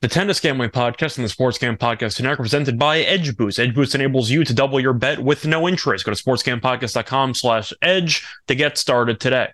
The Tennis Gambling Podcast and the Sports Gam Podcast are presented by Edge Boost. Edge Boost enables you to double your bet with no interest. Go to sportsgampodcast.com slash edge to get started today.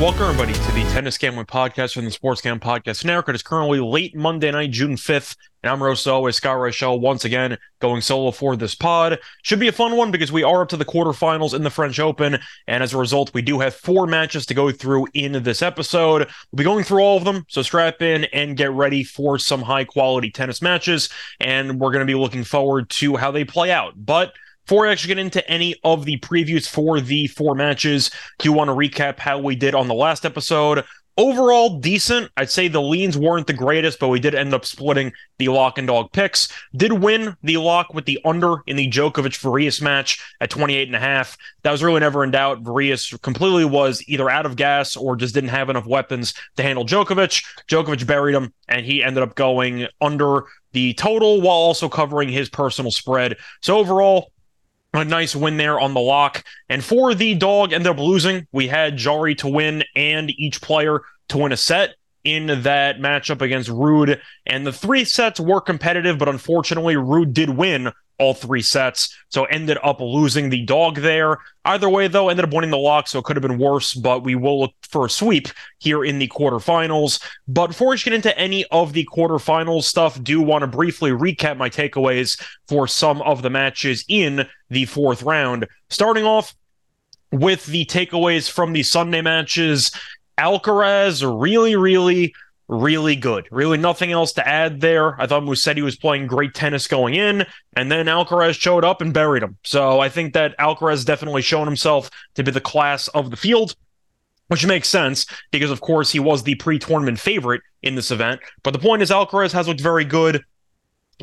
Welcome everybody to the Tennis Gambling Podcast from the Sports Gam Podcast Network. It is currently late Monday night, June 5th, and I'm Rosso, always Scott Reichel, once again going solo for this pod. Should be a fun one because we are up to the quarterfinals in the French Open, and as a result, we do have four matches to go through in this episode. We'll be going through all of them, so strap in and get ready for some high quality tennis matches, and we're going to be looking forward to how they play out. But before I actually get into any of the previews for the four matches, do you want to recap how we did on the last episode. Overall, decent. I'd say the leans weren't the greatest, but we did end up splitting the lock and dog picks. Did win the lock with the under in the Djokovic Varillas match at 28 and a half. That was really never in doubt. Varillas completely was either out of gas or just didn't have enough weapons to handle Djokovic. Djokovic buried him, and he ended up going under the total while also covering his personal spread. So overall, a nice win there on the lock. And for the dog, ended up losing. We had Jarry to win and each player to win a set in that matchup against Ruud. And the three sets were competitive, but unfortunately, Ruud did win all three sets. So ended up losing the dog there. Either way, though, ended up winning the lock, so it could have been worse, but we will look for a sweep here in the quarterfinals. But before we get into any of the quarterfinals stuff, do want to briefly recap my takeaways for some of the matches in the fourth round. Starting off with the takeaways from the Sunday matches. Alcaraz really, really really good. Really nothing else to add there. I thought Musetti was playing great tennis going in, and then Alcaraz showed up and buried him. So I think that Alcaraz definitely shown himself to be the class of the field. Which makes sense because, of course, he was the pre tournament favorite in this event. But the point is, Alcaraz has looked very good,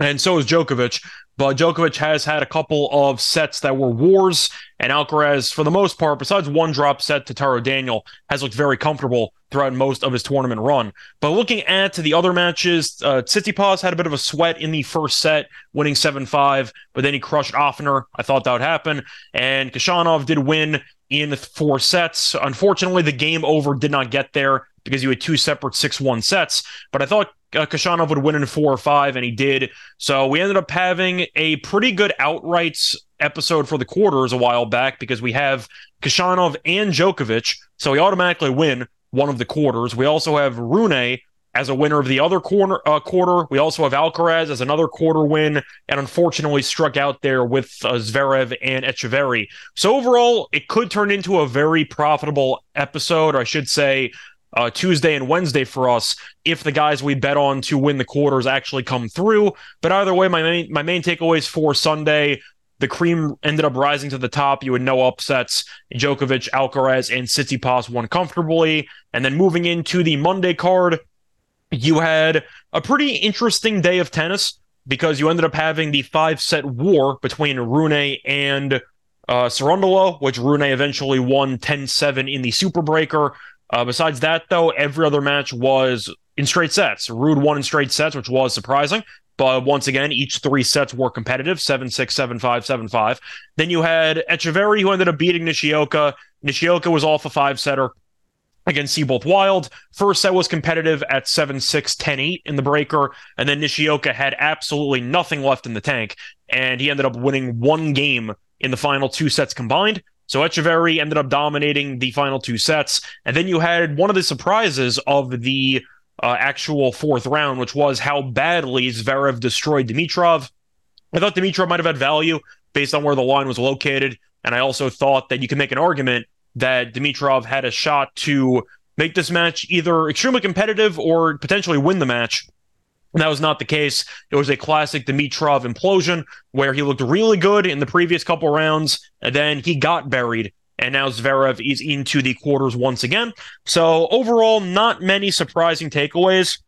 and so is Djokovic. But Djokovic has had a couple of sets that were wars, and Alcaraz, for the most part, besides one drop set to Taro Daniel, has looked very comfortable throughout most of his tournament run. But looking at the other matches, uh, Tsitsipas had a bit of a sweat in the first set, winning 7-5, but then he crushed Ofner. I thought that would happen. And Khachanov did win in four sets. Unfortunately, the game over did not get there because you had two separate 6-1 sets. But I thought uh, Khachanov would win in four or five, and he did. So we ended up having a pretty good outrights episode for the quarters a while back because we have Khachanov and Djokovic, so we automatically win one of the quarters. We also have Rune as a winner of the other corner uh, quarter. We also have Alcaraz as another quarter win, and unfortunately struck out there with uh, Zverev and Etcheverry. So overall, it could turn into a very profitable episode, or I should say, uh, Tuesday and Wednesday for us if the guys we bet on to win the quarters actually come through. But either way, my main my main takeaways for Sunday. The cream ended up rising to the top. You had no upsets. Djokovic, Alcaraz, and Tsitsipas won comfortably. And then moving into the Monday card, you had a pretty interesting day of tennis because you ended up having the five set war between Rune and uh, Cerundolo, which Rune eventually won 10 7 in the Super Breaker. Uh, besides that, though, every other match was in straight sets. Ruud won in straight sets, which was surprising. But once again, each three sets were competitive 7 6, 7 5, 7 5. Then you had Etcheverry, who ended up beating Nishioka. Nishioka was off a five setter against Seyboth Wild. First set was competitive at 7 6, 10 8 in the breaker. And then Nishioka had absolutely nothing left in the tank. And he ended up winning one game in the final two sets combined. So Etcheverry ended up dominating the final two sets. And then you had one of the surprises of the uh, actual fourth round, which was how badly Zverev destroyed Dimitrov. I thought Dimitrov might have had value based on where the line was located. And I also thought that you can make an argument that Dimitrov had a shot to make this match either extremely competitive or potentially win the match. That was not the case. It was a classic Dimitrov implosion where he looked really good in the previous couple rounds, and then he got buried. And now Zverev is into the quarters once again. So overall, not many surprising takeaways.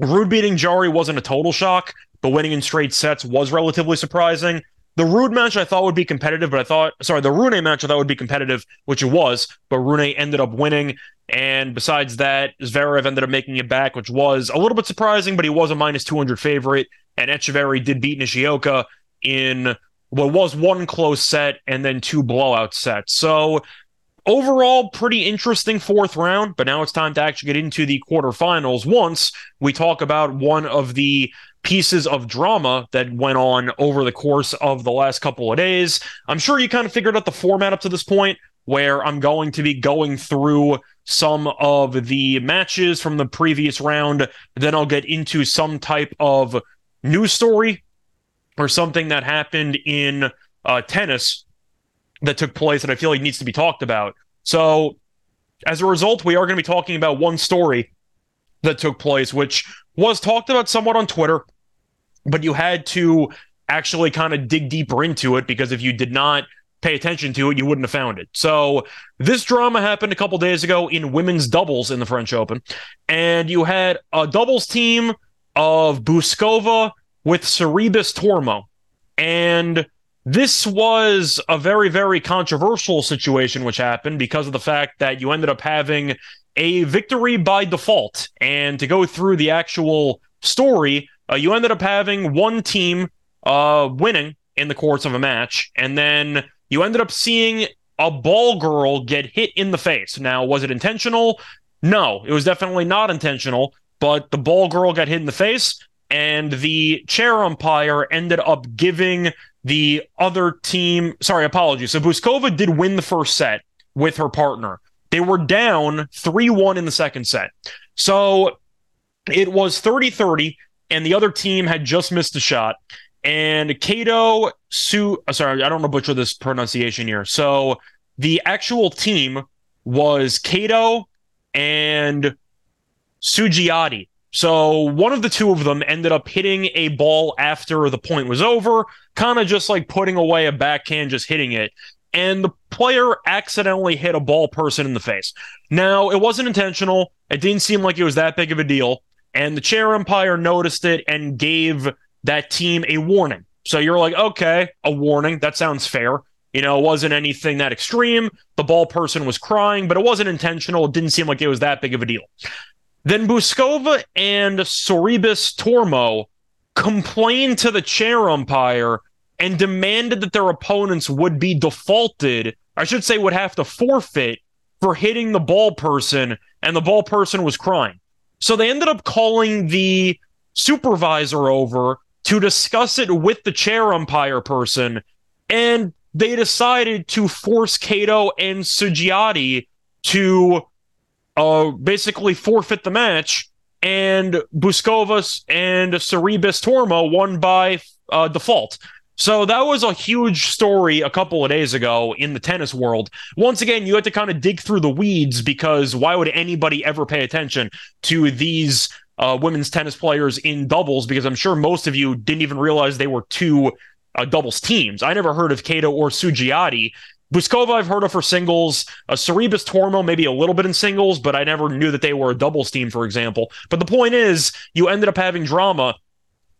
Ruud beating Jarry wasn't a total shock, but winning in straight sets was relatively surprising. The Ruud match I thought would be competitive, but I thought, sorry, the Rune match I thought would be competitive, which it was, but Rune ended up winning. And besides that, Zverev ended up making it back, which was a little bit surprising, but he was a minus 200 favorite. And Etcheverry did beat Nishioka in what was one close set and then two blowout sets. So overall, pretty interesting fourth round, but now it's time to actually get into the quarterfinals once we talk about one of the pieces of drama that went on over the course of the last couple of days. I'm sure you kind of figured out the format up to this point, where I'm going to be going through some of the matches from the previous round. Then I'll get into some type of news story or something that happened in uh, tennis that took place that I feel like needs to be talked about. So, as a result, we are going to be talking about one story that took place, which was talked about somewhat on Twitter, but you had to actually kind of dig deeper into it because if you did not pay attention to it, you wouldn't have found it. So this drama happened a couple days ago in women's doubles in the French Open, and you had a doubles team of Bouzkova with Sorribes Tormo, and this was a very, very controversial situation which happened because of the fact that you ended up having a victory by default. And to go through the actual story, uh, you ended up having one team uh, winning in the course of a match, and then you ended up seeing a ball girl get hit in the face. Now, was it intentional? No, it was definitely not intentional, but the ball girl got hit in the face, and the chair umpire ended up giving the other team. Sorry, apologies. So Bouzkova did win the first set with her partner. They were down 3 1 in the second set. So it was 30 30, and the other team had just missed a shot. And Kato Su, uh, sorry, I don't know butcher this pronunciation here. So the actual team was Kato and Sutjiadi. So one of the two of them ended up hitting a ball after the point was over, kind of just like putting away a backhand, just hitting it. And the player accidentally hit a ball person in the face. Now, it wasn't intentional. It didn't seem like it was that big of a deal. And the chair umpire noticed it and gave that team a warning. So you're like, okay, a warning. That sounds fair. You know, it wasn't anything that extreme. The ball person was crying, but it wasn't intentional. It didn't seem like it was that big of a deal. Then Bouzkova and Sorribes Tormo complained to the chair umpire and demanded that their opponents would be defaulted, I should say, would have to forfeit for hitting the ball person, and the ball person was crying. So they ended up calling the supervisor over to discuss it with the chair umpire person, and they decided to force Kato and Sutjiadi to uh, basically forfeit the match, and Bouzkovas and Sorribes Tormo won by uh, default. So that was a huge story a couple of days ago in the tennis world. Once again, you had to kind of dig through the weeds because why would anybody ever pay attention to these uh, women's tennis players in doubles? Because I'm sure most of you didn't even realize they were two uh, doubles teams. I never heard of Kato or Sutjiadi, Bouzkova, I've heard of for singles. Uh, Sorribes Tormo, maybe a little bit in singles, but I never knew that they were a doubles team, for example. But the point is, you ended up having drama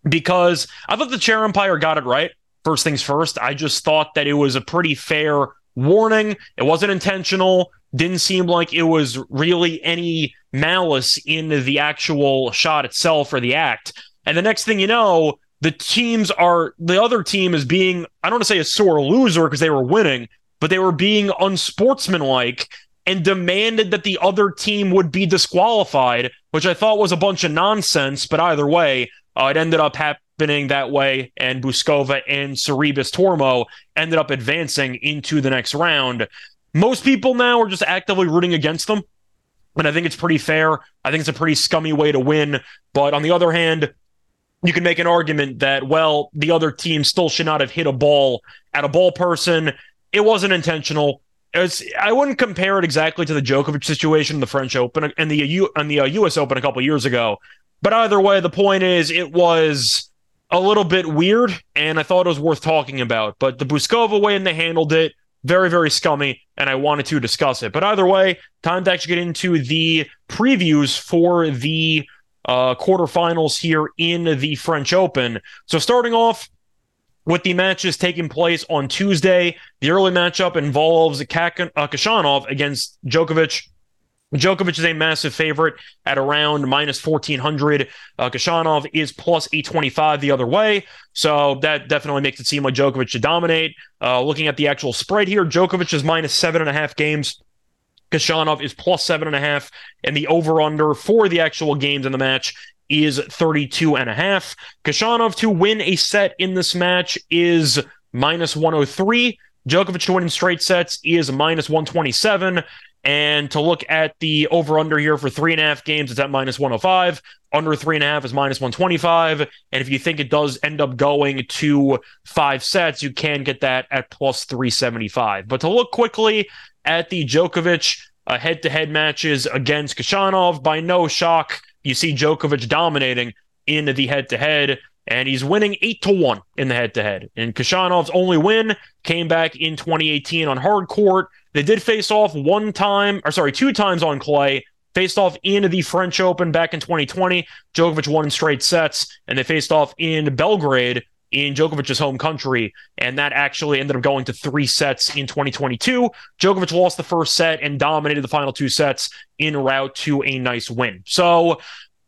because I thought the chair umpire got it right. First things first, I just thought that it was a pretty fair warning. It wasn't intentional. Didn't seem like it was really any malice in the actual shot itself or the act. And the next thing you know, the teams are the other team is being I don't want to say a sore loser because they were winning, but they were being unsportsmanlike and demanded that the other team would be disqualified, which I thought was a bunch of nonsense. But either way, uh, it ended up happening that way, and Bouzkova and Sorribes Tormo ended up advancing into the next round. Most people now are just actively rooting against them. And I think it's pretty fair. I think it's a pretty scummy way to win. But on the other hand, you can make an argument that, well, the other team still should not have hit a ball at a ball person it wasn't intentional. It was, I wouldn't compare it exactly to the Djokovic situation in the French Open and the U and the uh, U.S. Open a couple years ago. But either way, the point is, it was a little bit weird, and I thought it was worth talking about. But the Bouzkova way and they handled it, very, very scummy, and I wanted to discuss it. But either way, time to actually get into the previews for the uh, quarterfinals here in the French Open. So starting off, with the matches taking place on Tuesday, the early matchup involves uh, Khachanov against Djokovic. Djokovic is a massive favorite at around minus 1400. Uh, Khachanov is plus 825 the other way. So that definitely makes it seem like Djokovic should dominate. Uh, looking at the actual spread here, Djokovic is minus seven and a half games. Khachanov is plus seven and a half, and the over under for the actual games in the match is 32 and a half. Khachanov to win a set in this match is minus 103. Djokovic to win in straight sets is minus 127. And to look at the over under here for three and a half games, it's at minus 105. Under three and a half is minus 125. And if you think it does end up going to five sets, you can get that at plus 375. But to look quickly at the Djokovic head to head matches against Khachanov, by no shock, you see Djokovic dominating in the head to head and he's winning eight to one in the head to head. And Khachanov's only win came back in 2018 on hard court. They did face off one time, or sorry, two times on clay. Faced off in the French Open back in 2020. Djokovic won in straight sets, and they faced off in Belgrade in Djokovic's home country, and that actually ended up going to three sets in 2022. Djokovic lost the first set and dominated the final two sets in route to a nice win. So,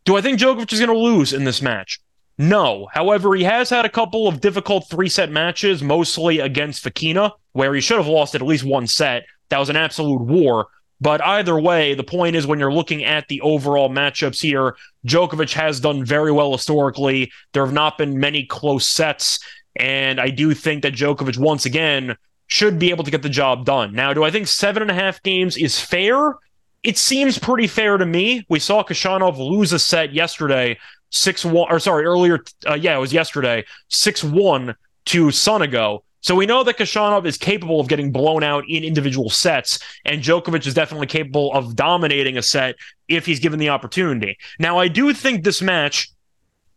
do I think Djokovic is going to lose in this match? No. However, he has had a couple of difficult three set matches, mostly against Fokina, where he should have lost at least one set. That was an absolute war. But either way, the point is when you're looking at the overall matchups here, Djokovic has done very well historically. There have not been many close sets. And I do think that Djokovic, once again, should be able to get the job done. Now, do I think seven and a half games is fair? It seems pretty fair to me. We saw Khachanov lose a set yesterday six one or sorry earlier uh, yeah it was yesterday six one to Sonego. So we know that Khachanov is capable of getting blown out in individual sets, and Djokovic is definitely capable of dominating a set if he's given the opportunity. Now, I do think this match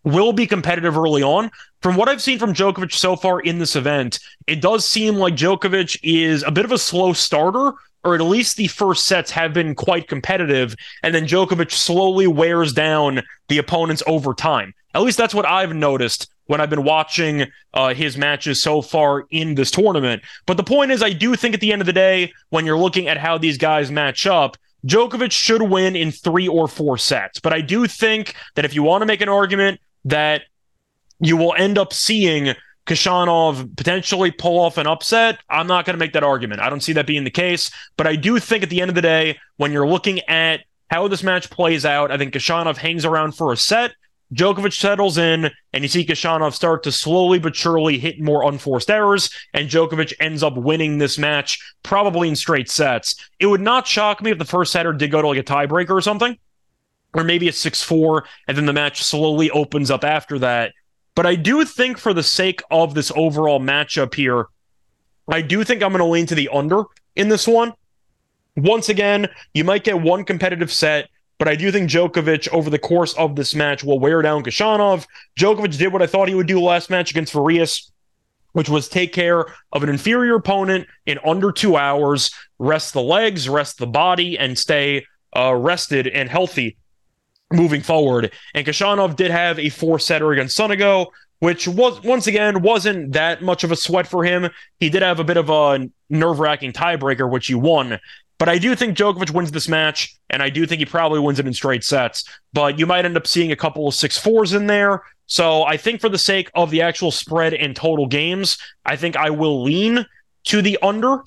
will be competitive early on. From what I've seen from Djokovic so far in this event, it does seem like Djokovic is a bit of a slow starter, or at least the first sets have been quite competitive, and then Djokovic slowly wears down the opponents over time. At least that's what I've noticed when I've been watching uh, his matches so far in this tournament. But the point is, I do think at the end of the day, when you're looking at how these guys match up, Djokovic should win in three or four sets. But I do think that if you want to make an argument that you will end up seeing Khachanov potentially pull off an upset, I'm not going to make that argument. I don't see that being the case. But I do think at the end of the day, when you're looking at how this match plays out, I think Khachanov hangs around for a set. Djokovic settles in, and you see Khachanov start to slowly but surely hit more unforced errors, and Djokovic ends up winning this match, probably in straight sets. It would not shock me if the first setter did go to like a tiebreaker or something, or maybe a 6 4, and then the match slowly opens up after that. But I do think, for the sake of this overall matchup here, I do think I'm going to lean to the under in this one. Once again, you might get one competitive set, but I do think Djokovic, over the course of this match, will wear down Khachanov. Djokovic did what I thought he would do last match against Varillas, which was take care of an inferior opponent in under two hours, rest the legs, rest the body, and stay uh, rested and healthy moving forward. And Khachanov did have a four setter against Sonego, which was once again wasn't that much of a sweat for him. He did have a bit of a nerve wracking tiebreaker, which he won. But I do think Djokovic wins this match, and I do think he probably wins it in straight sets. But you might end up seeing a couple of six fours in there. So I think for the sake of the actual spread and total games, I think I will lean to the under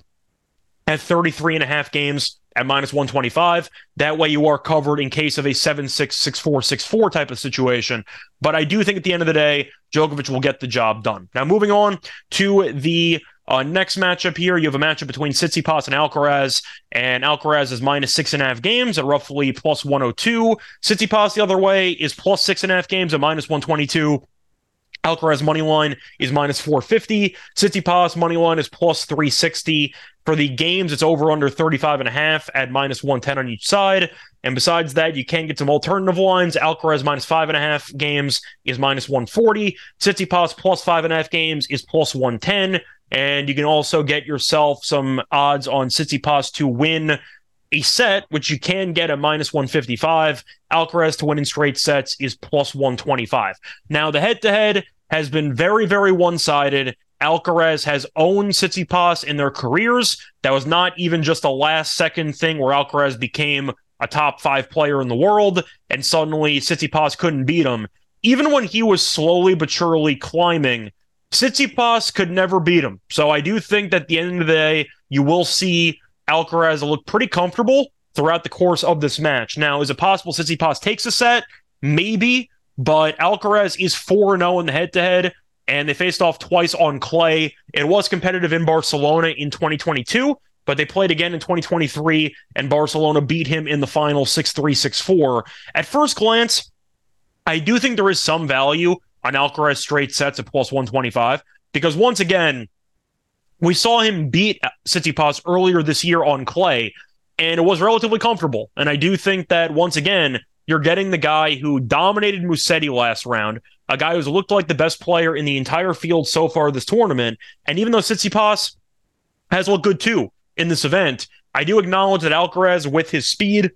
at 33 and a half games at minus 125. That way you are covered in case of a 7 6 6 4 6 4 type of situation. But I do think at the end of the day, Djokovic will get the job done. Now, moving on to the uh, next matchup here, you have a matchup between Tsitsipas and Alcaraz, and Alcaraz is minus six and a half games at roughly plus 102. Tsitsipas the other way is plus six and a half games at minus 122. Alcaraz money line is minus 450. Tsitsipas money line is plus 360. For the games, it's over under 35 and a half at minus 110 on each side. And besides that, you can get some alternative lines. Alcaraz minus five and a half games is minus 140. Tsitsipas plus five and a half games is plus 110. And you can also get yourself some odds on Tsitsipas to win a set, which you can get at minus 155. Alcaraz to win in straight sets is plus 125. Now, the head to head has been very, very one sided. Alcaraz has owned Tsitsipas in their careers. That was not even just a last second thing where Alcaraz became a top five player in the world and suddenly Tsitsipas couldn't beat him. Even when he was slowly but surely climbing, Tsitsipas could never beat him. So I do think that at the end of the day, you will see Alcaraz look pretty comfortable throughout the course of this match. Now, is it possible Tsitsipas takes a set? Maybe, but Alcaraz is 4 0 in the head to head, and they faced off twice on clay. It was competitive in Barcelona in 2022, but they played again in 2023, and Barcelona beat him in the final 6 3 6 4. At first glance, I do think there is some value on Alcaraz straight sets at plus 125 because once again, we saw him beat Tsitsipas earlier this year on clay, and it was relatively comfortable. And I do think that once again, you're getting the guy who dominated Musetti last round, a guy who's looked like the best player in the entire field so far this tournament. And even though Tsitsipas has looked good too in this event, I do acknowledge that Alcaraz, with his speed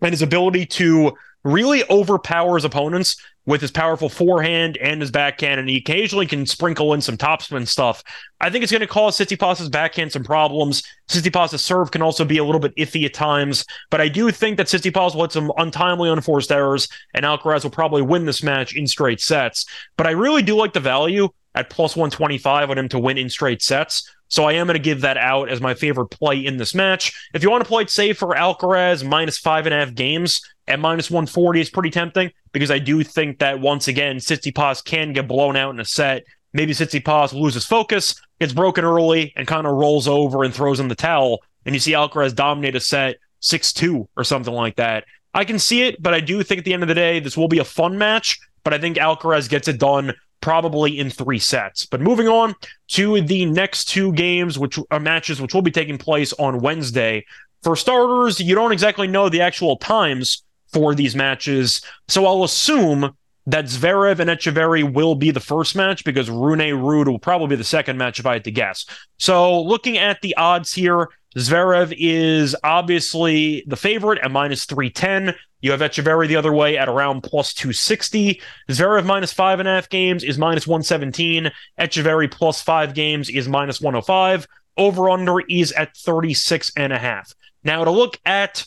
and his ability to really overpower his opponents with his powerful forehand and his backhand, and he occasionally can sprinkle in some topspin stuff. I think it's going to cause Tsitsipas's backhand some problems. Tsitsipas's serve can also be a little bit iffy at times, but I do think that Tsitsipas will hit some untimely, unforced errors, and Alcaraz will probably win this match in straight sets. But I really do like the value at plus 125 on him to win in straight sets. So I am going to give that out as my favorite play in this match. If you want to play it safe for Alcaraz, minus five and a half games at minus 140 is pretty tempting because I do think that once again, Tsitsipas can get blown out in a set. Maybe Tsitsipas loses focus, gets broken early, and kind of rolls over and throws in the towel. And you see Alcaraz dominate a set 6 2 or something like that. I can see it, but I do think at the end of the day, this will be a fun match. But I think Alcaraz gets it done probably in three sets. But moving on to the next two games, which are matches which will be taking place on Wednesday. For starters, you don't exactly know the actual times for these matches, so I'll assume that Zverev and Etcheverry will be the first match because Rune Ruud will probably be the second match if I had to guess. So looking at the odds here, Zverev is obviously the favorite at minus 310. You have Etcheverry the other way at around plus 260. Zverev minus five and a half games is minus 117. Etcheverry plus five games is minus 105. Over under is at 36 and a half. Now to look at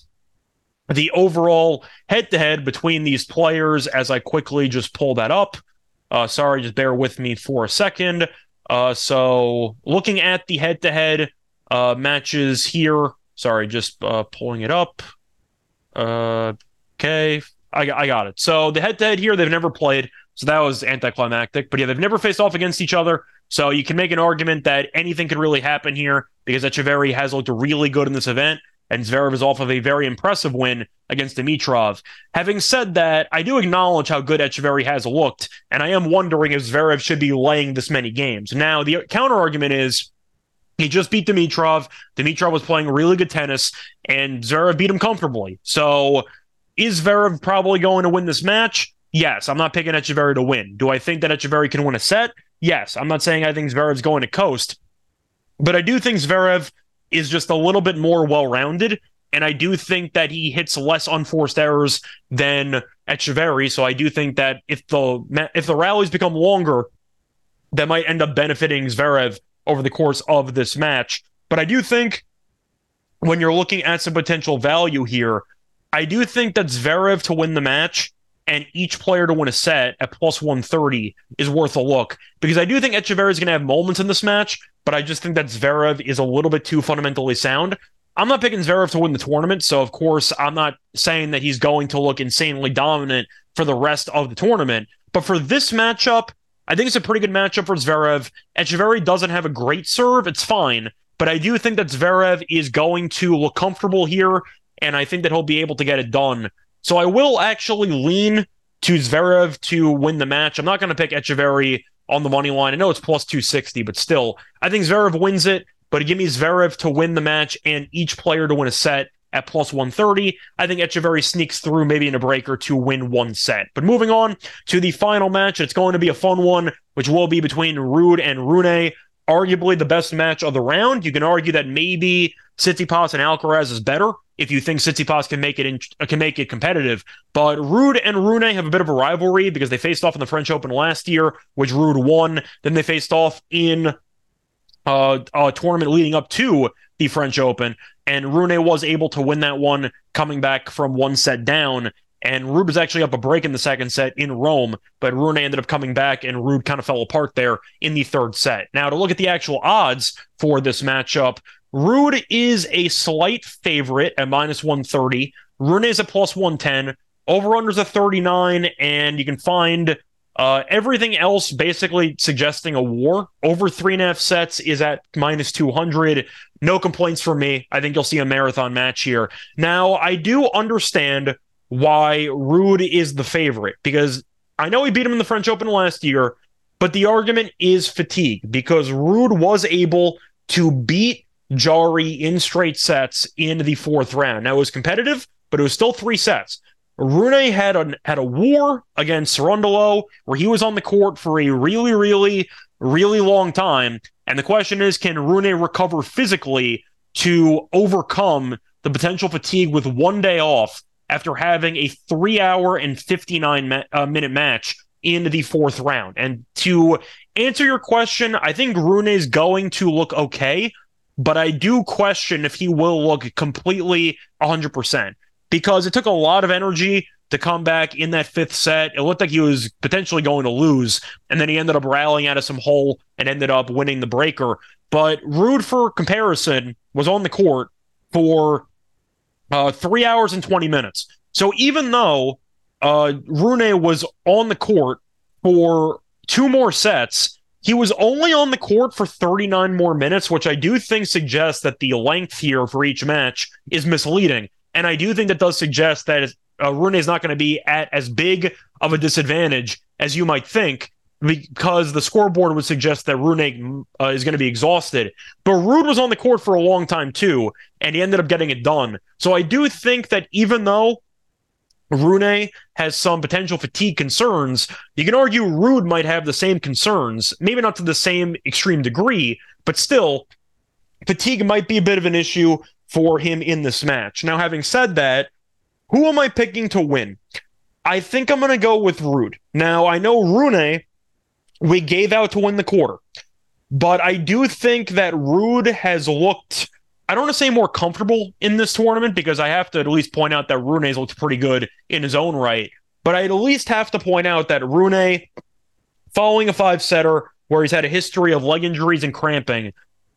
the overall head to head between these players as I quickly just pull that up. Uh, sorry, just bear with me for a second. Uh, so looking at the head to head matches here. Sorry, just uh, pulling it up. Uh, Okay, I, I got it. So the head to head here, they've never played. So that was anticlimactic. But yeah, they've never faced off against each other. So you can make an argument that anything could really happen here because Etcheverry has looked really good in this event. And Zverev is off of a very impressive win against Dimitrov. Having said that, I do acknowledge how good Etcheverry has looked, and I am wondering if Zverev should be laying this many games. Now, the counter argument is he just beat Dimitrov. Dimitrov was playing really good tennis, and Zverev beat him comfortably. So is Zverev probably going to win this match? Yes. I'm not picking Etcheverry to win. Do I think that Etcheverry can win a set? Yes. I'm not saying I think Zverev's going to coast, but I do think Zverev is just a little bit more well rounded. And I do think that he hits less unforced errors than Etcheverry. So I do think that if the if the rallies become longer, that might end up benefiting Zverev over the course of this match. But I do think when you're looking at some potential value here, I do think that Zverev to win the match and each player to win a set at plus 130 is worth a look because I do think Etcheverry is going to have moments in this match, but I just think that Zverev is a little bit too fundamentally sound. I'm not picking Zverev to win the tournament, so of course I'm not saying that he's going to look insanely dominant for the rest of the tournament. But for this matchup, I think it's a pretty good matchup for Zverev. Etcheverry doesn't have a great serve, it's fine, but I do think that Zverev is going to look comfortable here and I think that he'll be able to get it done. So I will actually lean to Zverev to win the match. I'm not going to pick Etcheverry on the money line. I know it's plus 260, but still, I think Zverev wins it. But give me Zverev to win the match and each player to win a set at plus 130. I think Etcheverry sneaks through maybe in a breaker to win one set. But moving on to the final match, it's going to be a fun one, which will be between Ruud and Rune. Arguably the best match of the round. You can argue that maybe Tsitsipas and Alcaraz is better if you think Tsitsipas can make it in, can make it competitive. But Ruud and Rune have a bit of a rivalry because they faced off in the French Open last year, which Ruud won. Then they faced off in uh, a tournament leading up to the French Open, and Rune was able to win that one, coming back from one set down. And Ruud was actually up a break in the second set in Rome, but Rune ended up coming back, and Ruud kind of fell apart there in the third set. Now, to look at the actual odds for this matchup, Ruud is a slight favorite at minus 130. Rune is a plus 110. Over under is a 39, and you can find uh, everything else basically suggesting a war. Over three and a half sets is at minus 200. No complaints from me. I think you'll see a marathon match here. Now, I do understand why Ruud is the favorite because I know he beat him in the French Open last year, but the argument is fatigue because Ruud was able to beat Jarry in straight sets in the fourth round. Now it was competitive, but it was still three sets. Rune had a had a war against Cerundolo where he was on the court for a really, really, really long time. And the question is, can Rune recover physically to overcome the potential fatigue with one day off after having a three hour and 59 ma- uh, minute match in the fourth round? And to answer your question, I think Rune is going to look okay, but I do question if he will look completely 100% because it took a lot of energy to come back in that fifth set. It looked like he was potentially going to lose, and then he ended up rallying out of some hole and ended up winning the breaker. But Ruud, for comparison, was on the court for uh, three hours and 20 minutes. So even though uh, Rune was on the court for two more sets, he was only on the court for 39 more minutes, which I do think suggests that the length here for each match is misleading. And I do think that does suggest that uh, Rune is not going to be at as big of a disadvantage as you might think because the scoreboard would suggest that Rune uh, is going to be exhausted. But Ruud was on the court for a long time too, and he ended up getting it done. So I do think that even though Rune has some potential fatigue concerns, you can argue Ruud might have the same concerns, maybe not to the same extreme degree, but still, fatigue might be a bit of an issue for him in this match. Now, having said that, who am I picking to win? I think I'm going to go with Ruud. Now, I know Rune, we gave out to win the quarter, but I do think that Ruud has looked, I don't want to say more comfortable in this tournament because I have to at least point out that Rune's looked pretty good in his own right. But I at least have to point out that Rune, following a five setter where he's had a history of leg injuries and cramping,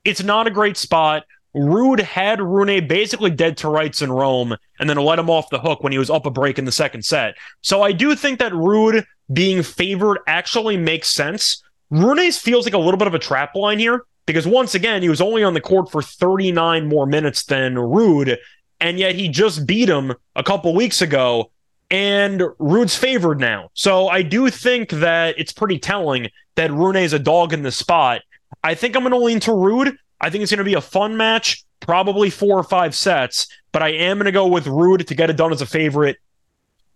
it's not a great spot. Ruud had Rune basically dead to rights in Rome and then let him off the hook when he was up a break in the second set. So I do think that Ruud being favored actually makes sense. Rune's feels like a little bit of a trap line here because once again, he was only on the court for 39 more minutes than Ruud, and yet he just beat him a couple weeks ago, and Ruud's favored now. So I do think that it's pretty telling that Rune is a dog in the spot. I think I'm going to lean to Ruud. I think it's going to be a fun match, probably four or five sets, but I am going to go with Ruud to get it done as a favorite.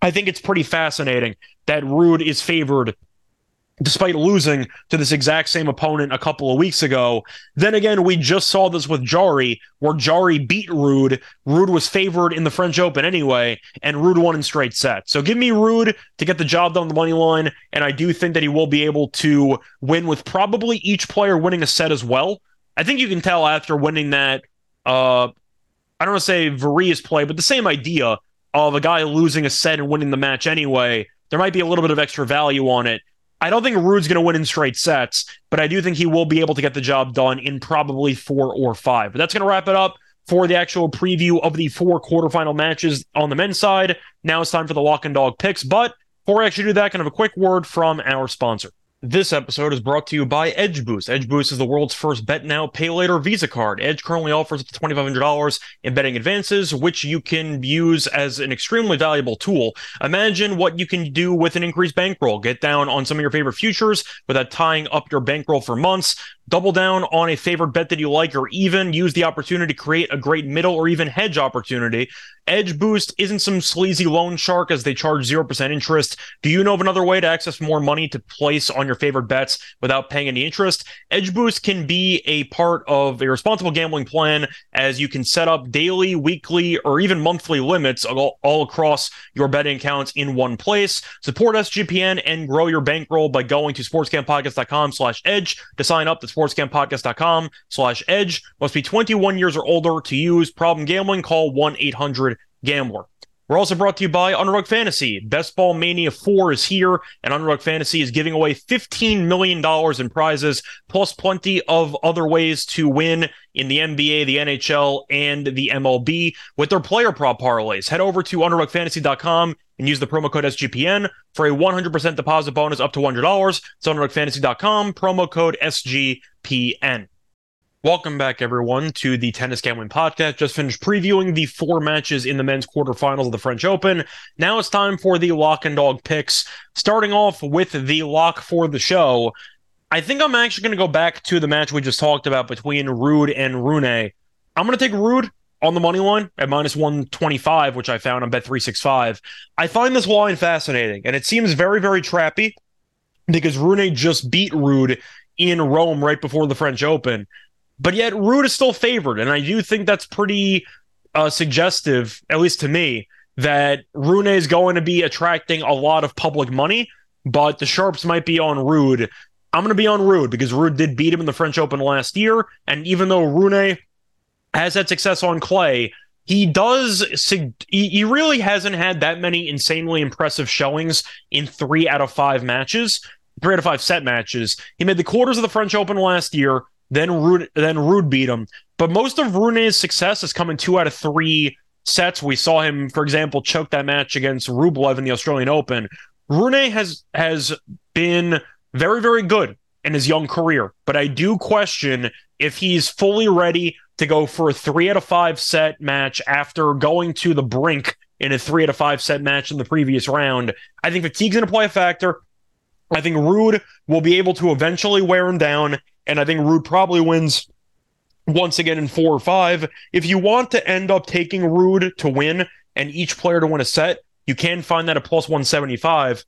I think it's pretty fascinating that Ruud is favored despite losing to this exact same opponent a couple of weeks ago. Then again, we just saw this with Jarry, where Jarry beat Ruud. Ruud was favored in the French Open anyway, and Ruud won in straight sets. So give me Ruud to get the job done on the money line, and I do think that he will be able to win with probably each player winning a set as well. I think you can tell after winning that. Uh, I don't want to say Varia's play, but the same idea of a guy losing a set and winning the match anyway. There might be a little bit of extra value on it. I don't think Ruud's going to win in straight sets, but I do think he will be able to get the job done in probably four or five. But that's going to wrap it up for the actual preview of the four quarterfinal matches on the men's side. Now it's time for the lock and dog picks. But before I actually do that, kind of a quick word from our sponsor. This episode is brought to you by Edge Boost. Edge Boost is the world's first bet now, pay later Visa card. Edge currently offers up to $2,500 in betting advances, which you can use as an extremely valuable tool. Imagine what you can do with an increased bankroll. Get down on some of your favorite futures without tying up your bankroll for months double down on a favorite bet that you like, or even use the opportunity to create a great middle or even hedge opportunity. Edge Boost isn't some sleazy loan shark as they charge 0% interest. Do you know of another way to access more money to place on your favorite bets without paying any interest? Edge Boost can be a part of a responsible gambling plan as you can set up daily, weekly, or even monthly limits all, all across your betting accounts in one place. Support SGPN and grow your bankroll by going to sportscampodcast.com slash edge to sign up. That's sportscampodcast.com slash edge. Must be 21 years or older to use. Problem gambling, call 1-800-GAMBLER. We're also brought to you by Underdog Fantasy. Best Ball Mania 4 is here, and Underdog Fantasy is giving away $15 million in prizes, plus plenty of other ways to win in the NBA, the NHL, and the MLB with their player prop parlays. Head over to UnderdogFantasy.com and use the promo code SGPN for a 100% deposit bonus up to $100. It's UnderdogFantasy.com, promo code SGPN. Welcome back, everyone, to the Tennis Gambling Podcast. Just finished previewing the four matches in the men's quarterfinals of the French Open. Now it's time for the lock and dog picks. Starting off with the lock for the show. I think I'm actually going to go back to the match we just talked about between Ruud and Rune. I'm going to take Ruud on the money line at minus 125, which I found on Bet365. I find this line fascinating, and it seems very, very trappy because Rune just beat Ruud in Rome right before the French Open. But yet, Ruud is still favored, and I do think that's pretty uh, suggestive, at least to me, that Rune is going to be attracting a lot of public money, but the sharps might be on Ruud. I'm going to be on Ruud because Ruud did beat him in the French Open last year, and even though Rune has had success on clay, he does he really hasn't had that many insanely impressive showings in three out of five matches three out of five set matches he made the quarters of the french open last year then Ruud, then Ruud beat him. But most of Rune's success has come in two out of three sets. We saw him, for example, choke that match against Rublev in the Australian Open. Rune has has been very, very good in his young career, but I do question if he's fully ready to go for a three out of five set match after going to the brink in a three out of five set match in the previous round. I think fatigue's going to play a factor. I think Ruud will be able to eventually wear him down. And I think Ruud probably wins once again in four or five. If you want to end up taking Ruud to win and each player to win a set, you can find that at plus 175.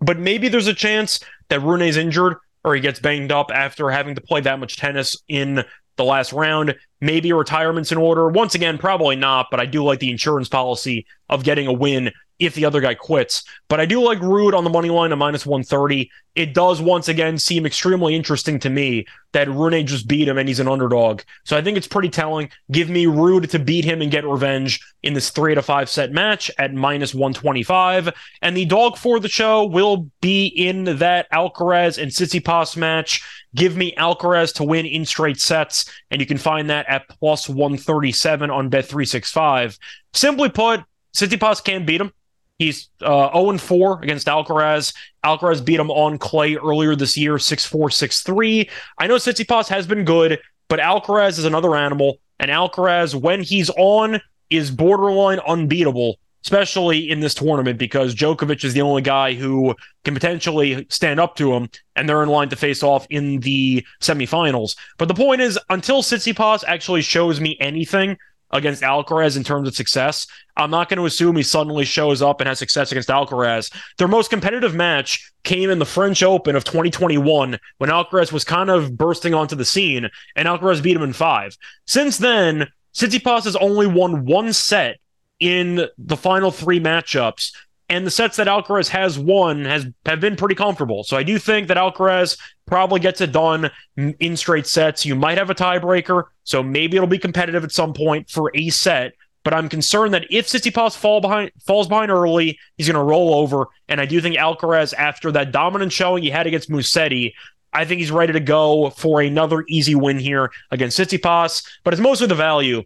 But maybe there's a chance that Rune's injured or he gets banged up after having to play that much tennis in the last round. Maybe retirement's in order. Once again, probably not, but I do like the insurance policy of getting a win if the other guy quits. But I do like Ruud on the money line at minus 130. It does once again seem extremely interesting to me that Rune just beat him and he's an underdog. So I think it's pretty telling. Give me Ruud to beat him and get revenge in this three to five set match at minus 125. And the dog for the show will be in that Alcaraz and Tsitsipas match. Give me Alcaraz to win in straight sets, and you can find that at plus 137 on Bet365. Simply put, Tsitsipas can't beat him. He's uh, 0 4 against Alcaraz. Alcaraz beat him on clay earlier this year, 6 4, 6 3. I know Tsitsipas has been good, but Alcaraz is another animal. And Alcaraz, when he's on, is borderline unbeatable, especially in this tournament, because Djokovic is the only guy who can potentially stand up to him, and they're in line to face off in the semifinals. But the point is, until Tsitsipas actually shows me anything, against Alcaraz in terms of success. I'm not going to assume he suddenly shows up and has success against Alcaraz. Their most competitive match came in the French Open of 2021 when Alcaraz was kind of bursting onto the scene and Alcaraz beat him in five. Since then, Tsitsipas has only won one set in the final three matchups and the sets that Alcaraz has won has have been pretty comfortable. So I do think that Alcaraz probably gets it done in straight sets. You might have a tiebreaker, so maybe it'll be competitive at some point for a set. But I'm concerned that if Tsitsipas fall behind, falls behind early, he's going to roll over. And I do think Alcaraz, after that dominant showing he had against Musetti, I think he's ready to go for another easy win here against Tsitsipas. But it's mostly the value.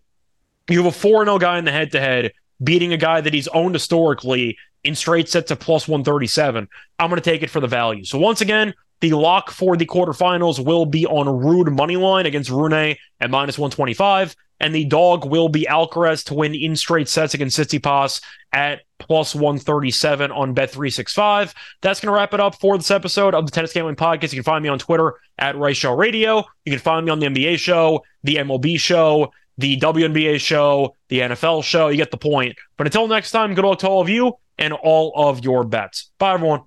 You have a 4 0 guy in the head to head beating a guy that he's owned historically in straight sets of plus 137. I'm going to take it for the value. So once again, the lock for the quarterfinals will be on Ruud money line against Rune at minus 125, and the dog will be Alcaraz to win in straight sets against Tsitsipas at plus 137 on Bet365. That's going to wrap it up for this episode of the Tennis Gambling Podcast. You can find me on Twitter at Rice Show Radio. You can find me on the NBA show, the MLB show, the WNBA show, the NFL show. You get the point. But until next time, good luck to all of you and all of your bets. Bye, everyone.